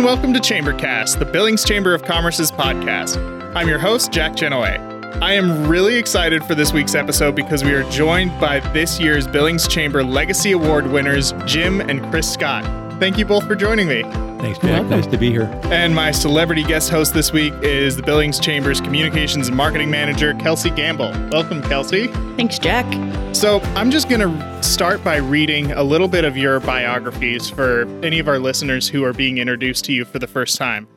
and welcome to Chambercast, the Billings Chamber of Commerce's podcast. I'm your host, Jack Genoa. I am really excited for this week's episode because we are joined by this year's Billings Chamber Legacy Award winners, Jim and Chris Scott. Thank you both for joining me. Thanks, Jack. Nice to be here. And my celebrity guest host this week is the Billings Chamber's Communications and Marketing Manager, Kelsey Gamble. Welcome, Kelsey. Thanks, Jack. So, I'm just going to start by reading a little bit of your biographies for any of our listeners who are being introduced to you for the first time.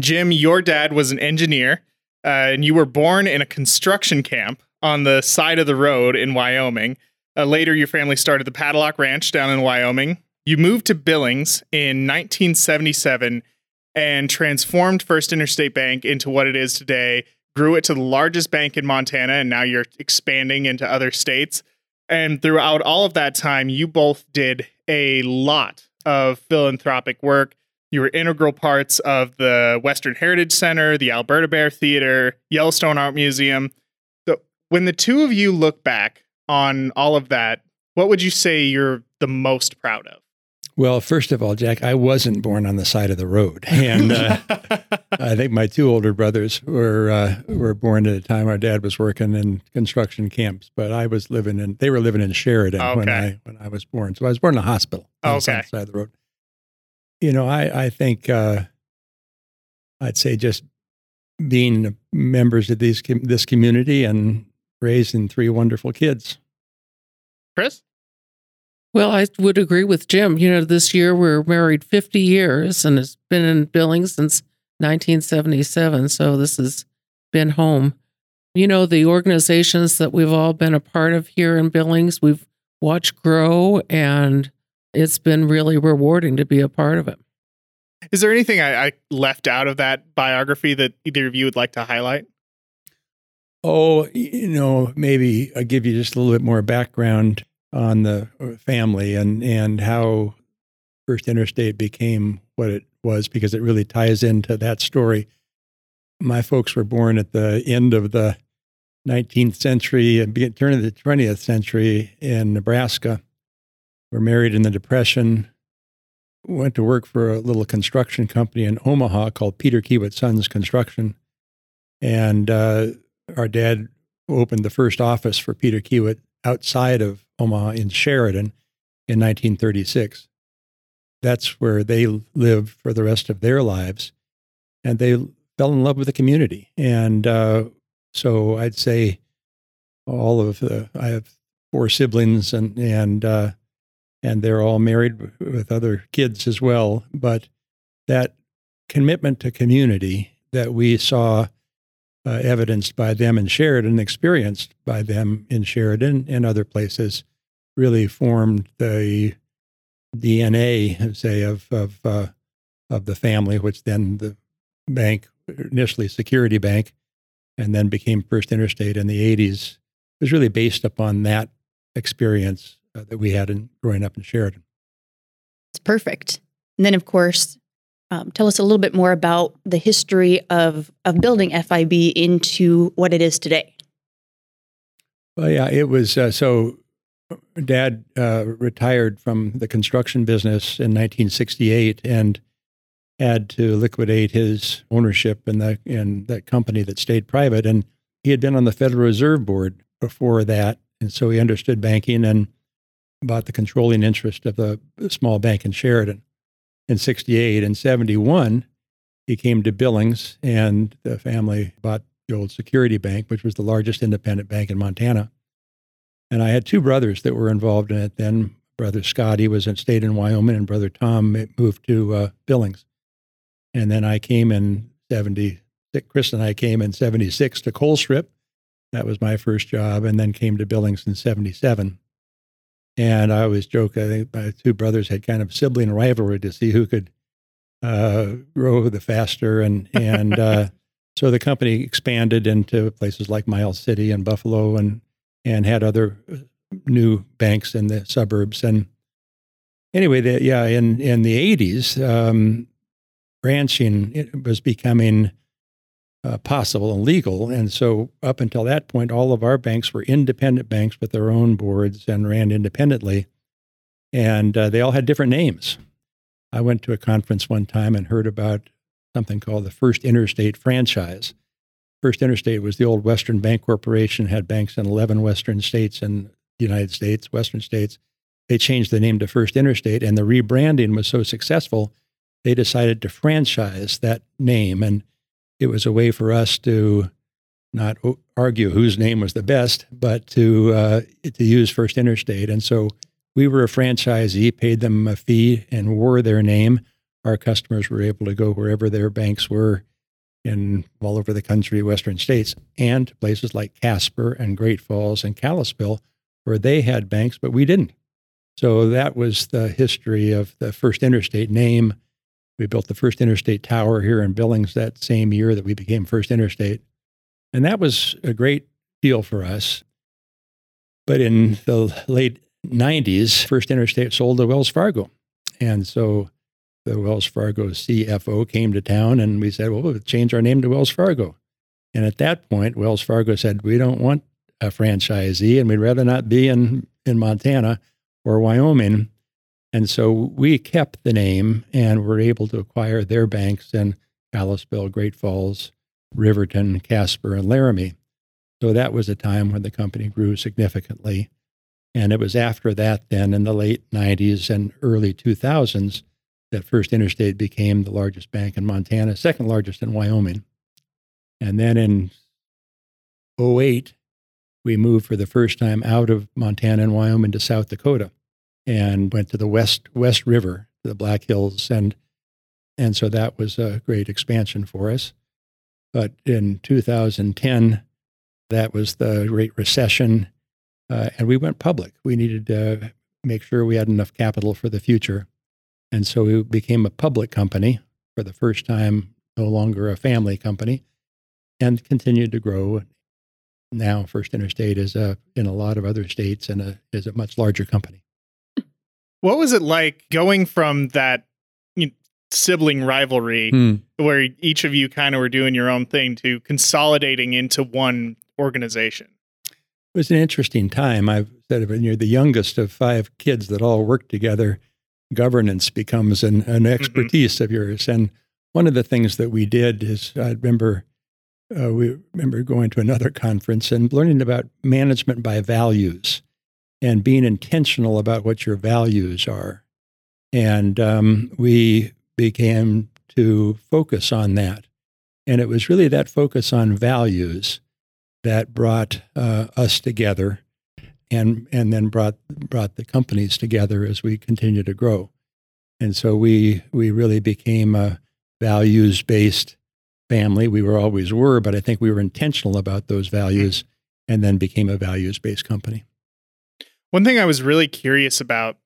Jim, your dad was an engineer, uh, and you were born in a construction camp on the side of the road in Wyoming. Uh, later, your family started the Padlock Ranch down in Wyoming. You moved to Billings in 1977 and transformed First Interstate Bank into what it is today, grew it to the largest bank in Montana, and now you're expanding into other states. And throughout all of that time, you both did a lot of philanthropic work. You were integral parts of the Western Heritage Center, the Alberta Bair Theater, Yellowstone Art Museum. So, when the two of you look back on all of that, what would you say you're the most proud of? Well, first of all, Jack, I wasn't born on the side of the road, and uh, I think my two older brothers were uh, were born at a time our dad was working in construction camps, but I was living in they were living in Sheridan okay. when I when I was born. So I was born in a hospital on okay. the side of the road. You know, I I think uh, I'd say just being members of these this community and raising three wonderful kids. Chris. Well, I would agree with Jim. You know, this year we're married 50 years and it's been in Billings since 1977. So this has been home. You know, the organizations that we've all been a part of here in Billings, we've watched grow and it's been really rewarding to be a part of it. Is there anything I, I left out of that biography that either of you would like to highlight? Oh, you know, maybe I'll give you just a little bit more background on the uh, family and and how First Interstate became what it was because it really ties into that story. My folks were born at the end of the 19th century and turn of the 20th century in Nebraska. Were married in the Depression. Went to work for a little construction company in Omaha called Peter Kiewit Sons Construction, and uh, our dad opened the first office for Peter Kiewit outside of Omaha in Sheridan in 1936. That's where they lived for the rest of their lives. And they fell in love with the community. And uh, so I'd say all of the, I have four siblings and, and, uh, and they're all married with other kids as well. But that commitment to community that we saw uh, evidenced by them in Sheridan, experienced by them in Sheridan and other places, really formed the DNA, say, of of uh, of the family, which then the bank, initially Security Bank, and then became First Interstate in the '80s, was really based upon that experience uh, that we had in growing up in Sheridan. It's perfect. And then, of course, um, tell us a little bit more about the history of of building FIB into what it is today. Well, yeah, it was uh, so. Dad uh, retired from the construction business in 1968 and had to liquidate his ownership in the in that company that stayed private. And he had been on the Federal Reserve Board before that, and so he understood banking and bought the controlling interest of the small bank in Sheridan in 68 and 71 he came to billings and the family bought the old security bank which was the largest independent bank in montana and i had two brothers that were involved in it then. Brother scotty was in stayed in wyoming and brother tom moved to uh, billings. And then i came in 70 chris and i came in 76 to colstrip. That was my first job and then came to billings in 77 and I always joke, I think my two brothers had kind of sibling rivalry to see who could uh, grow the faster. And, and uh, so the company expanded into places like Miles City and Buffalo and, and had other uh, new banks in the suburbs. And anyway, the, yeah, in, in the 80s, um, branching was becoming uh, possible and legal. And so, up until that point, all of our banks were independent banks with their own boards and ran independently. And uh, they all had different names. I went to a conference one time and heard about something called the First Interstate franchise. First Interstate was the old Western Bank Corporation, had banks in 11 Western states in the United States, Western states. They changed the name to First Interstate, and the rebranding was so successful, they decided to franchise that name. And it was a way for us to not argue whose name was the best, but to uh, to use First Interstate. And so we were a franchisee, paid them a fee, and wore their name. Our customers were able to go wherever their banks were in all over the country, Western states, and places like Casper and Great Falls and Kalispell, where they had banks, but we didn't. So that was the history of the First Interstate name. We built the first interstate tower here in Billings that same year that we became First Interstate. And that was a great deal for us. But in the late 90s, First Interstate sold to Wells Fargo. And so the Wells Fargo CFO came to town and we said, well, we'll change our name to Wells Fargo. And at that point, Wells Fargo said, we don't want a franchisee and we'd rather not be in, in Montana or Wyoming. And so we kept the name and were able to acquire their banks in Kalispell, Great Falls, Riverton, Casper, and Laramie. So that was a time when the company grew significantly. And it was after that, then in the late 90s and early 2000s, that First Interstate became the largest bank in Montana, second largest in Wyoming. And then in 08, we moved for the first time out of Montana and Wyoming to South Dakota and went to the West West River, to the Black Hills, and and so that was a great expansion for us. But in 2010, that was the Great Recession, uh, and we went public. We needed to make sure we had enough capital for the future, and so we became a public company for the first time, no longer a family company, and continued to grow. Now, First Interstate is a, in a lot of other states and a, is a much larger company. What was it like going from that you know, sibling rivalry hmm. where each of you kind of were doing your own thing to consolidating into one organization? It was an interesting time. I've said when you're the youngest of five kids that all work together, governance becomes an, an mm-hmm. expertise mm-hmm. of yours. And one of the things that we did is I remember uh, we remember going to another conference and learning about management by values and being intentional about what your values are. And um, we began to focus on that. And it was really that focus on values that brought uh, us together and, and then brought, brought the companies together as we continue to grow. And so we, we really became a values based family. We were always were, but I think we were intentional about those values mm-hmm. and then became a values based company. One thing I was really curious about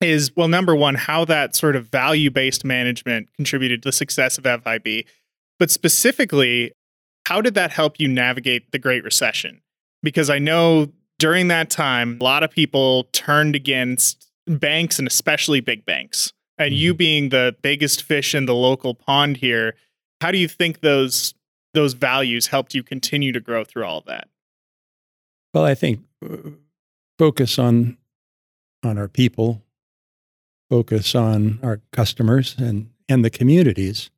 is well, number one, how that sort of value based management contributed to the success of FIB, but specifically, how did that help you navigate the Great Recession? Because I know during that time, a lot of people turned against banks and especially big banks. And you mm-hmm. being the biggest fish in the local pond here, how do you think those those values helped you continue to grow through all of that? Well, I think uh, focus on on our people, focus on our customers and, and the communities,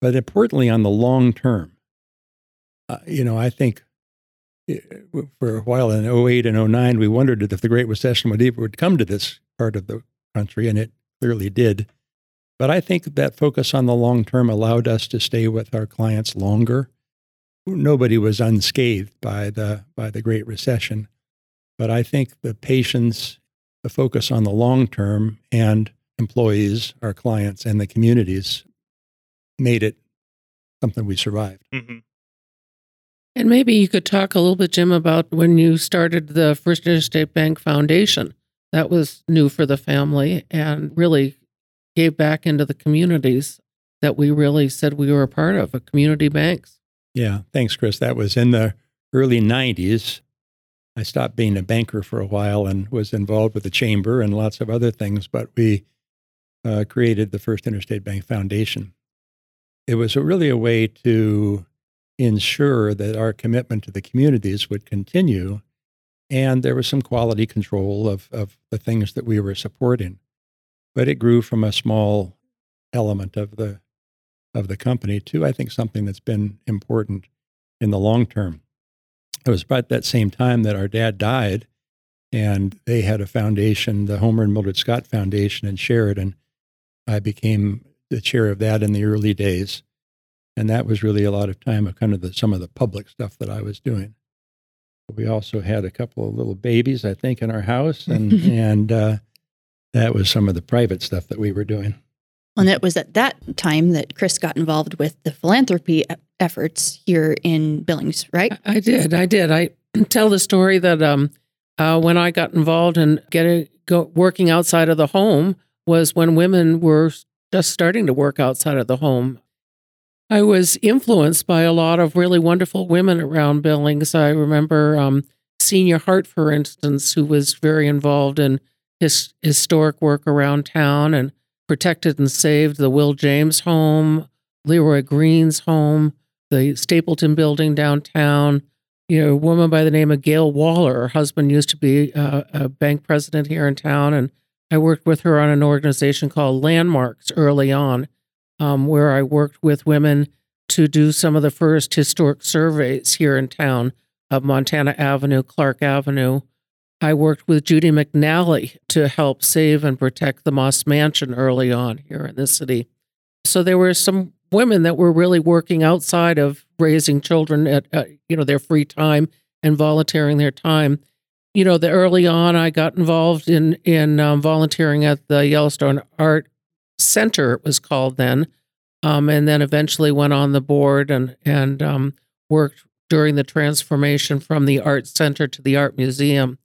but importantly on the long term. Uh, you know, I think for a while in 08 and 09, we wondered if the Great Recession would, would come to this part of the country, and it clearly did. But I think that focus on the long term allowed us to stay with our clients longer. Nobody was unscathed by the, by the Great Recession. But I think the patience, the focus on the long term, and employees, our clients, and the communities made it something we survived. Mm-hmm. And maybe you could talk a little bit, Jim, about when you started the First Interstate Bank Foundation. That was new for the family and really gave back into the communities that we really said we were a part of, a community banks. Yeah, thanks, Chris. That was in the early 90s. I stopped being a banker for a while and was involved with the chamber and lots of other things, but we uh, created the First Interstate Bank Foundation. It was a, really a way to ensure that our commitment to the communities would continue, and there was some quality control of, of the things that we were supporting. but it grew from a small element of the of the company to I think something that's been important in the long term. It was about that same time that our dad died, and they had a foundation, the Homer and Mildred Scott Foundation in Sheridan. I became the chair of that in the early days, and that was really a lot of time of kind of the, some of the public stuff that I was doing. We also had a couple of little babies, I think, in our house, and and uh, that was some of the private stuff that we were doing. And it was at that time that Chris got involved with the philanthropy efforts here in Billings, right? I did. I did. I tell the story that um, uh, when I got involved in getting go, working outside of the home was when women were just starting to work outside of the home. I was influenced by a lot of really wonderful women around Billings. I remember um, Senior Hart, for instance, who was very involved in his historic work around town and protected and saved the Will James home, Leroy Green's home, the Stapleton building downtown. You know, a woman by the name of Gail Waller, her husband used to be uh, a bank president here in town, and I worked with her on an organization called Landmarks early on, um, where I worked with women to do some of the first historic surveys here in town of Montana Avenue, Clark Avenue, I worked with Judy McNally to help save and protect the Moss Mansion early on here in the city. So there were some women that were really working outside of raising children at uh, you know their free time and volunteering their time. You know, the early on, I got involved in in um, volunteering at the Yellowstone Art Center. It was called then, um, and then eventually went on the board and and um, worked during the transformation from the art center to the art museum.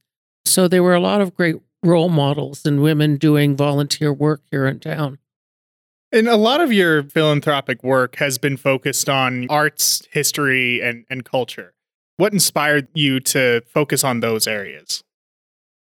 So there were a lot of great role models and women doing volunteer work here in town. And a lot of your philanthropic work has been focused on arts, history, and, and culture. What inspired you to focus on those areas?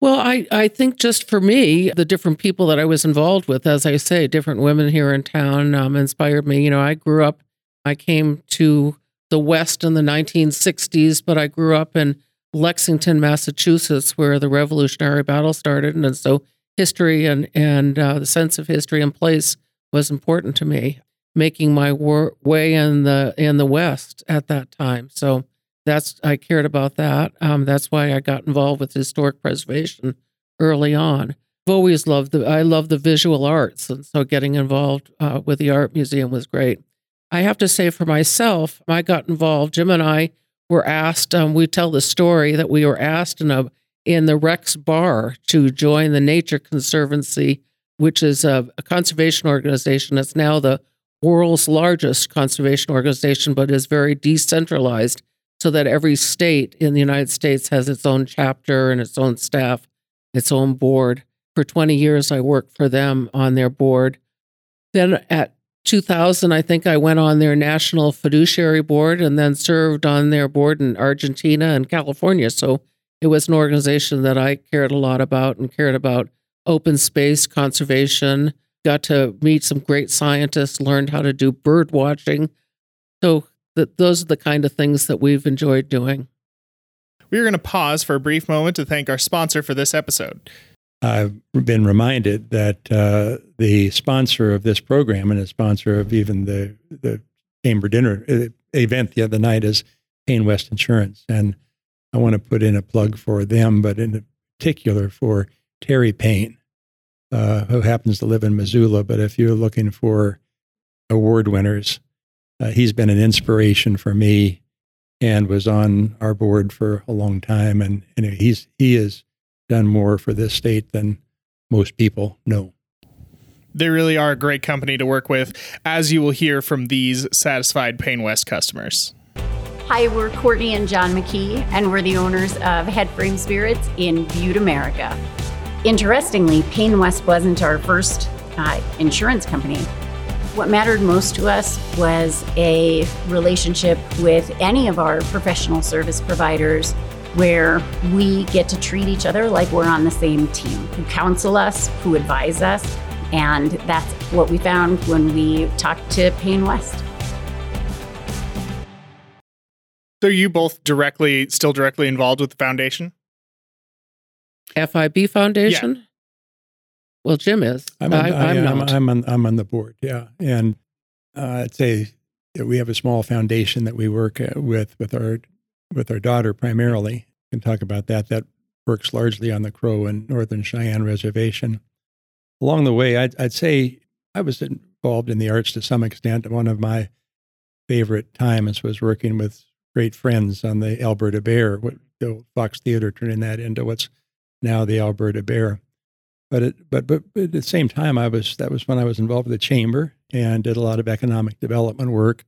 Well, I, I think just for me, the different people that I was involved with, as I say, different women here in town um, inspired me. You know, I grew up, I came to the West in the 1960s, but I grew up in Lexington, Massachusetts, where the Revolutionary Battle started, and so history and and uh, the sense of history and place was important to me. Making my wor- way in the in the West at that time, so that's I cared about that. Um, that's why I got involved with historic preservation early on. I've always loved the I love the visual arts, and so getting involved uh, with the art museum was great. I have to say for myself, I got involved. Jim and I were asked, um, we tell the story that we were asked in, a, in the Rex Bar to join the Nature Conservancy, which is a, a conservation organization that's now the world's largest conservation organization, but is very decentralized so that every state in the United States has its own chapter and its own staff, its own board. For 20 years, I worked for them on their board. Then at 2000, I think I went on their national fiduciary board and then served on their board in Argentina and California. So it was an organization that I cared a lot about and cared about open space conservation. Got to meet some great scientists, learned how to do bird watching. So that those are the kind of things that we've enjoyed doing. We are going to pause for a brief moment to thank our sponsor for this episode. I've been reminded that uh, the sponsor of this program and the sponsor of even the the chamber dinner uh, event the other night is Payne West Insurance, and I want to put in a plug for them, but in particular for Terry Payne, uh, who happens to live in Missoula. But if you're looking for award winners, uh, he's been an inspiration for me, and was on our board for a long time, and, and he's he has done more for this state than most people know. They really are a great company to work with, as you will hear from these satisfied Payne West customers. Hi, we're Courtney and John McKee, and we're the owners of Headframe Spirits in Butte, America. Interestingly, Payne West wasn't our first uh, insurance company. What mattered most to us was a relationship with any of our professional service providers where we get to treat each other like we're on the same team, who counsel us, who advise us. And that's what we found when we talked to Payne West. So you both directly still directly involved with the foundation? FIB Foundation? Well, Jim is. I'm on, I, I, I'm not. I'm on, I'm on the board, yeah. And uh, I'd say that we have a small foundation that we work uh, with with our with our daughter primarily. We can talk about that. That works largely on the Crow and Northern Cheyenne Reservation. Along the way, I'd, I'd say I was involved in the arts to some extent. One of my favorite times was working with great friends on the Alberta Bair, what the Fox Theater turning that into what's now the Alberta Bair. But it, but but at the same time, I was that was when I was involved with the chamber and did a lot of economic development work.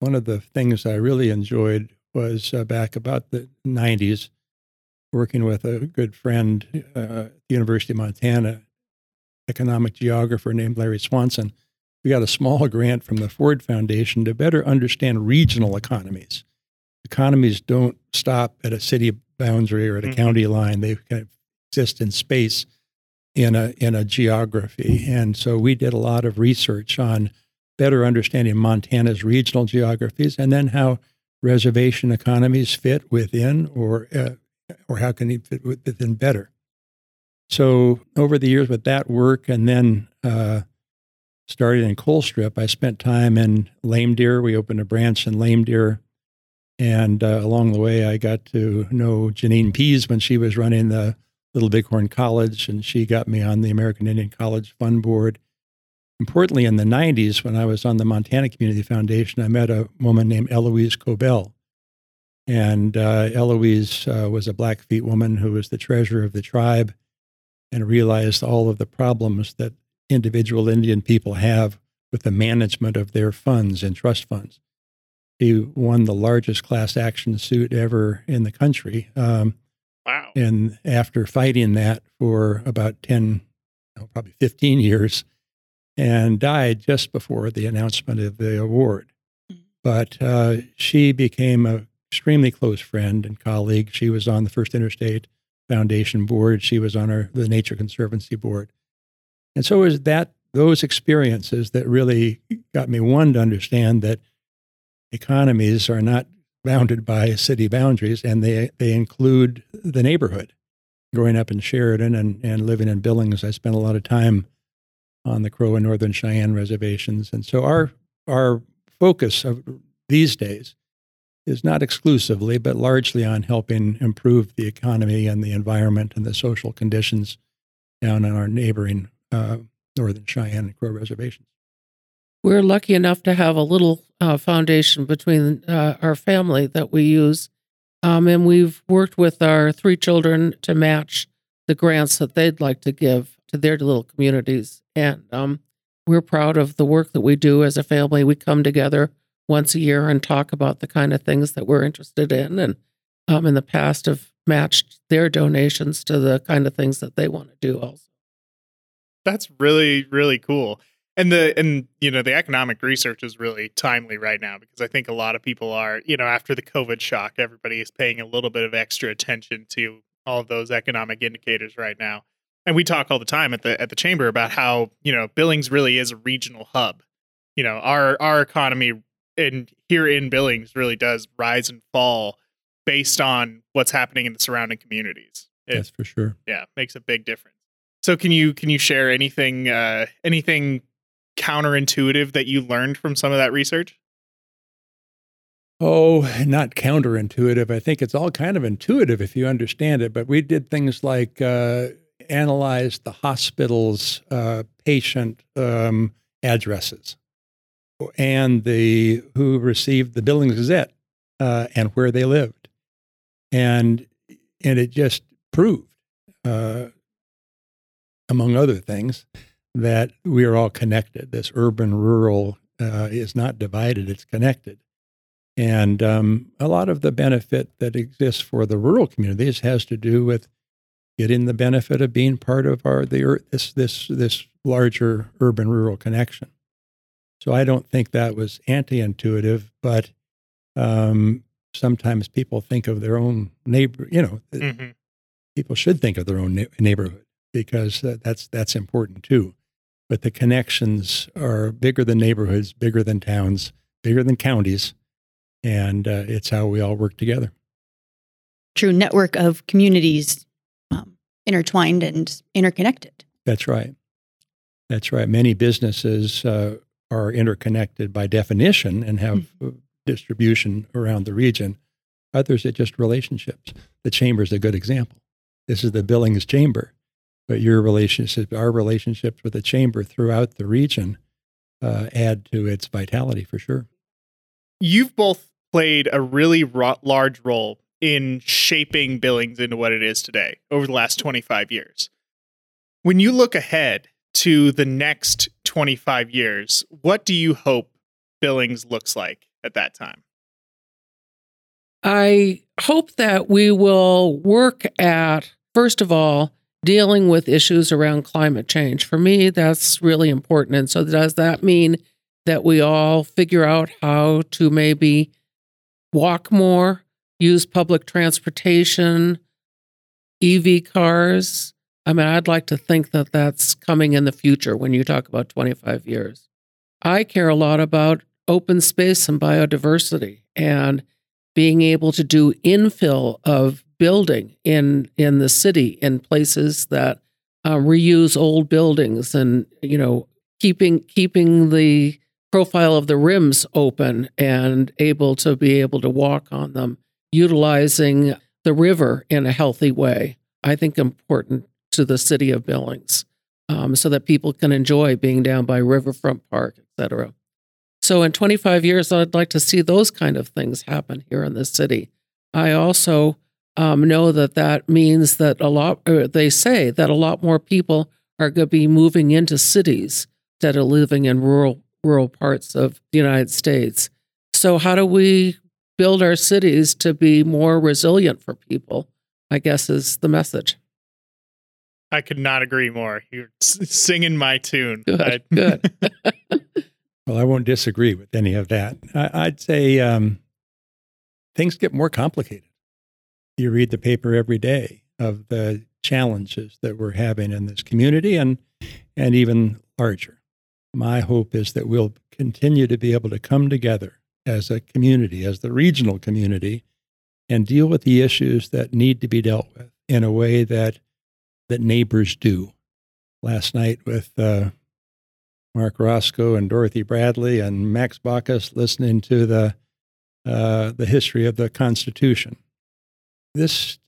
One of the things I really enjoyed was uh, back about the '90s, working with a good friend uh, at the University of Montana, economic geographer named Larry Swanson. We got a small grant from the Ford Foundation to better understand regional economies. Economies don't stop at a city boundary or at a Mhm. county line; they kind of exist in space in a in a geography. And so we did a lot of research on better understanding Montana's regional geographies and then how reservation economies fit within or uh, or how can it fit within better. So over the years with that work and then uh, started in Colstrip, I spent time in Lame Deer. We opened a branch in Lame Deer. And uh, along the way, I got to know Janine Pease when she was running the Little Bighorn College, and she got me on the American Indian College Fund Board. Importantly, in the 90s, when I was on the Montana Community Foundation, I met a woman named Eloise Cobell. And uh, Eloise uh, was a Blackfeet woman who was the treasurer of the tribe and realized all of the problems that individual Indian people have with the management of their funds and trust funds. He won the largest class action suit ever in the country. Um, Wow. and after fighting that for about 10, no, probably 15 years, and died just before the announcement of the award. But uh, she became an extremely close friend and colleague. She was on the First Interstate Foundation board. She was on our, the Nature Conservancy board. And so it was that those experiences that really got me one to understand that economies are not bounded by city boundaries and they, they include the neighborhood. Growing up in Sheridan and, and living in Billings, I spent a lot of time on the Crow and Northern Cheyenne reservations. And so our, our focus of these days is not exclusively, but largely on helping improve the economy and the environment and the social conditions down in our neighboring uh, Northern Cheyenne and Crow reservations. We're lucky enough to have a little uh, foundation between uh, our family that we use. Um, and we've worked with our three children to match the grants that they'd like to give to their little communities. And um, we're proud of the work that we do as a family. We come together once a year and talk about the kind of things that we're interested in. And um, in the past, have matched their donations to the kind of things that they want to do also. That's really really cool. And the and you know the economic research is really timely right now because I think a lot of people are you know after the COVID shock, everybody is paying a little bit of extra attention to all of those economic indicators right now. And we talk all the time at the at the chamber about how you know Billings really is a regional hub. You know our our economy and here in Billings really does rise and fall based on what's happening in the surrounding communities. It, That's for sure. yeah makes a big difference so can you can you share anything uh anything counterintuitive that you learned from some of that research Oh, not counterintuitive. I think it's all kind of intuitive if you understand it. But we did things like uh, analyze the hospital's uh, patient um, addresses and the who received the Billings Gazette uh, and where they lived, and and it just proved, uh, among other things, that we are all connected. This urban rural uh, is not divided; it's connected. And um, a lot of the benefit that exists for the rural communities has to do with getting the benefit of being part of our the this this this larger urban rural connection. So I don't think that was anti-intuitive, but um, sometimes people think of their own neighbor. You know, mm-hmm. people should think of their own ne- neighborhood because uh, that's that's important too. But the connections are bigger than neighborhoods, bigger than towns, bigger than counties, and uh, it's how we all work together. True network of communities um, intertwined and interconnected. That's right. That's right. Many businesses uh, are interconnected by definition and have mm-hmm. distribution around the region. Others are just relationships. The chamber is a good example. This is the Billings Chamber, but your relationship, our relationships with the chamber throughout the region, uh, add to its vitality for sure. You've both played a really ro- large role in shaping Billings into what it is today over the last 25 years. When you look ahead to the next 25 years, what do you hope Billings looks like at that time? I hope that we will work at, first of all, dealing with issues around climate change. For me, that's really important. And so, does that mean that we all figure out how to maybe walk more, use public transportation, EV cars? I mean, I'd like to think that that's coming in the future when you talk about 25 years. I care a lot about open space and biodiversity and being able to do infill of building in in the city in places that uh, reuse old buildings and you know keeping keeping the profile of the rims open and able to be able to walk on them utilizing the river in a healthy way i think important to the city of Billings um, so that people can enjoy being down by Riverfront Park, et cetera. So in 25 years, I'd like to see those kind of things happen here in the city. I also um, know that that means that a lot, they say that a lot more people are going to be moving into cities instead of living in rural rural parts of the United States. So how do we build our cities to be more resilient for people? I guess is the message. I could not agree more. You're singing my tune. Good. I, good. well, I won't disagree with any of that. I, would say um, things get more complicated. You read the paper every day of the challenges that we're having in this community and and even larger. My hope is that we'll continue to be able to come together as a community, as the regional community, and deal with the issues that need to be dealt with in a way that that neighbors do. Last night with uh, Marc Racicot and Dorothy Bradley and Max Baucus listening to the uh, the history of the Constitution. This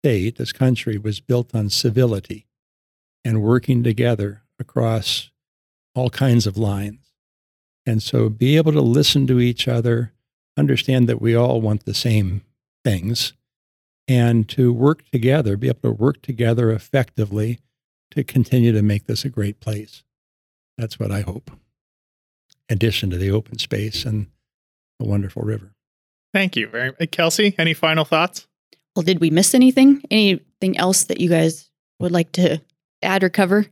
state, this country, was built on civility and working together across all kinds of lines. And so, be able to listen to each other, understand that we all want the same things, and to work together, be able to work together effectively to continue to make this a great place. That's what I hope. In addition to the open space and the wonderful river. Thank you. Very much. Kelsey, any final thoughts? Well, did we miss anything? Anything else that you guys would like to add or cover?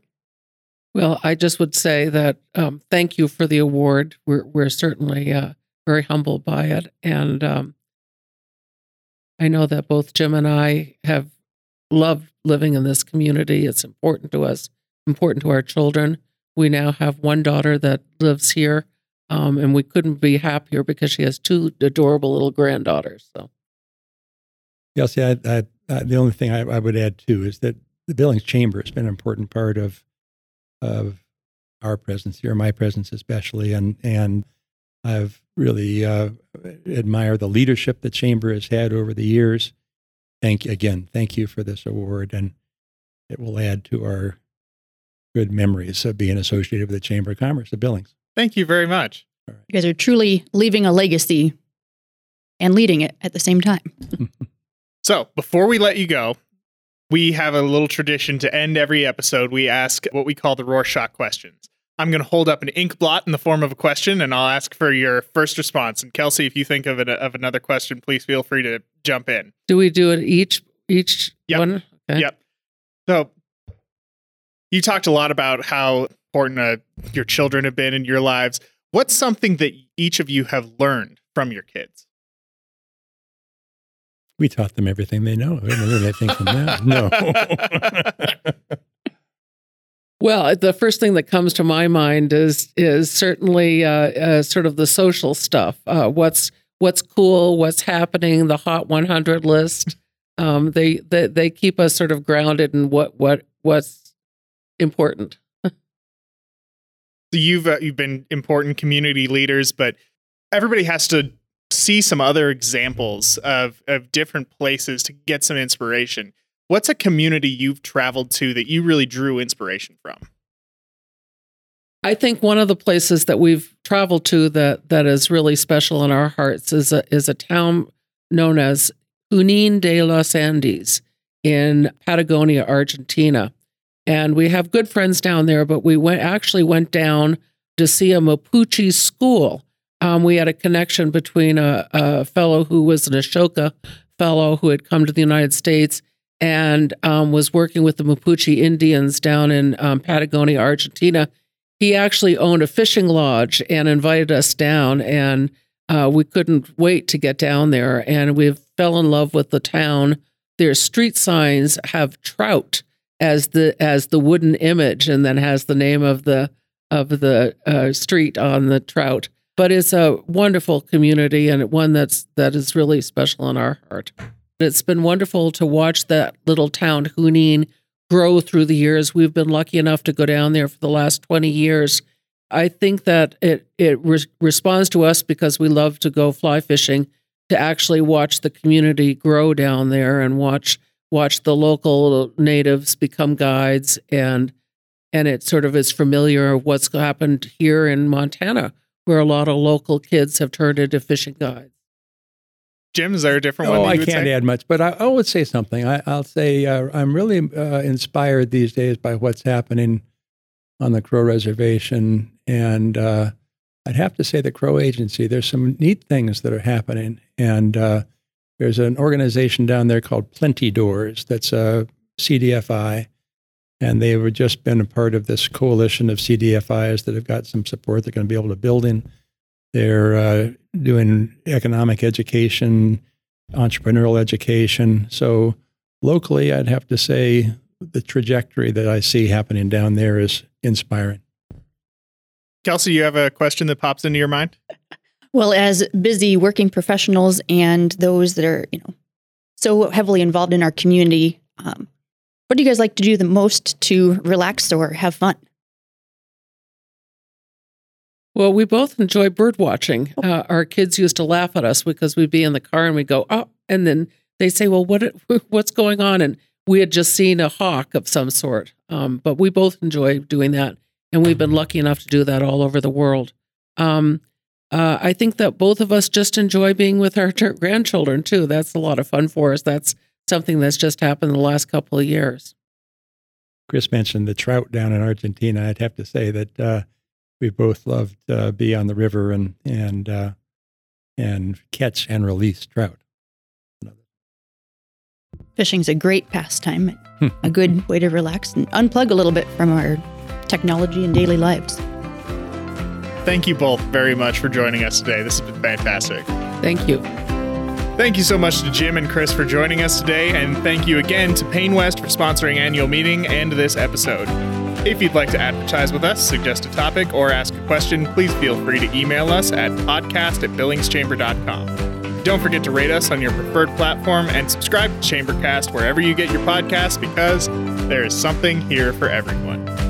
Well, I just would say that um, thank you for the award. We're we're certainly uh, very humbled by it, and um, I know that both Jim and I have loved living in this community. It's important to us, important to our children. We now have one daughter that lives here, um, and we couldn't be happier because she has two adorable little granddaughters. So, yes, yeah. I, I, the only thing I, I, would add too is that the Billings Chamber has been an important part of of our presence here, my presence especially, and and I've really uh, admired the leadership the chamber has had over the years. Thank you again. Thank you for this award, and it will add to our good memories of being associated with the Chamber of Commerce of Billings. Thank you very much. You guys are truly leaving a legacy and leading it at the same time. so, before we let you go, we have a little tradition to end every episode. We ask what we call the Rorschach questions. I'm going to hold up an ink blot in the form of a question, and I'll ask for your first response. And Kelsey, if you think of it, of another question, please feel free to jump in. Do we do it each each yep. one? Okay. Yep. So you talked a lot about how important uh, your children have been in your lives. What's something that each of you have learned from your kids? We taught them everything they know. I learned anything from that. No. Well, the first thing that comes to my mind is is certainly uh, uh, sort of the social stuff. Uh, what's what's cool, what's happening, the Hot 100 list. Um, they, they they keep us sort of grounded in what what what's important. So you've uh, you've been important community leaders, but everybody has to see some other examples of of different places to get some inspiration. What's a community you've traveled to that you really drew inspiration from? I think one of the places that we've traveled to that that is really special in our hearts is a is a town known as Junín de los Andes in Patagonia, Argentina. And we have good friends down there, but we went actually went down to see a Mapuche school. Um, we had a connection between a, a, fellow who was an Ashoka fellow who had come to the United States and um, was working with the Mapuche Indians down in um, Patagonia, Argentina. He actually owned a fishing lodge and invited us down, and uh, we couldn't wait to get down there. And we fell in love with the town. Their street signs have trout as the as the wooden image, and then has the name of the of the uh, street on the trout. But it's a wonderful community and one that's that is really special in our heart. It's been wonderful to watch that little town Junín grow through the years. We've been lucky enough to go down there for the last 20 years. I think that it it re- responds to us because we love to go fly fishing to actually watch the community grow down there and watch watch the local natives become guides and and it sort of is familiar of what's happened here in Montana where a lot of local kids have turned into fishing guides. Jim, is there a different oh, one? I can't say? add much, but I, I, would say something. I, will say uh, I'm really uh, inspired these days by what's happening on the Crow Reservation, and uh, I'd have to say the Crow Agency. There's some neat things that are happening, and uh, there's an organization down there called Plenty Doors that's a CDFI, and they've just been a part of this coalition of CDFIs that have got some support. They're going to be able to build in. They're uh, doing economic education, entrepreneurial education. So locally, I'd have to say the trajectory that I see happening down there is inspiring. Kelsey, you have a question that pops into your mind? Well, as busy working professionals and those that are, you know, so heavily involved in our community, um, what do you guys like to do the most to relax or have fun? Well, we both enjoy bird watching. Oh. Uh, our kids used to laugh at us because we'd be in the car and we'd go, oh, and then they say, well, what what's going on? And we had just seen a hawk of some sort. Um, but we both enjoy doing that, and we've been lucky enough to do that all over the world. Um, uh, I think that both of us just enjoy being with our grandchildren too. That's a lot of fun for us. That's something that's just happened in the last couple of years. Chris mentioned the trout down in Argentina. I'd have to say that uh, we both loved uh, be on the river and and uh, and catch and release trout. Fishing's a great pastime, a good way to relax and unplug a little bit from our technology and daily lives. Thank you both very much for joining us today. This has been fantastic. Thank you. Thank you so much to Jim and Chris for joining us today, and thank you again to Payne West for sponsoring annual meeting and this episode. If you'd like to advertise with us, suggest a topic, or ask a question, please feel free to email us at podcast at billingschamber.com. Don't forget to rate us on your preferred platform and subscribe to Chambercast wherever you get your podcasts because there is something here for everyone.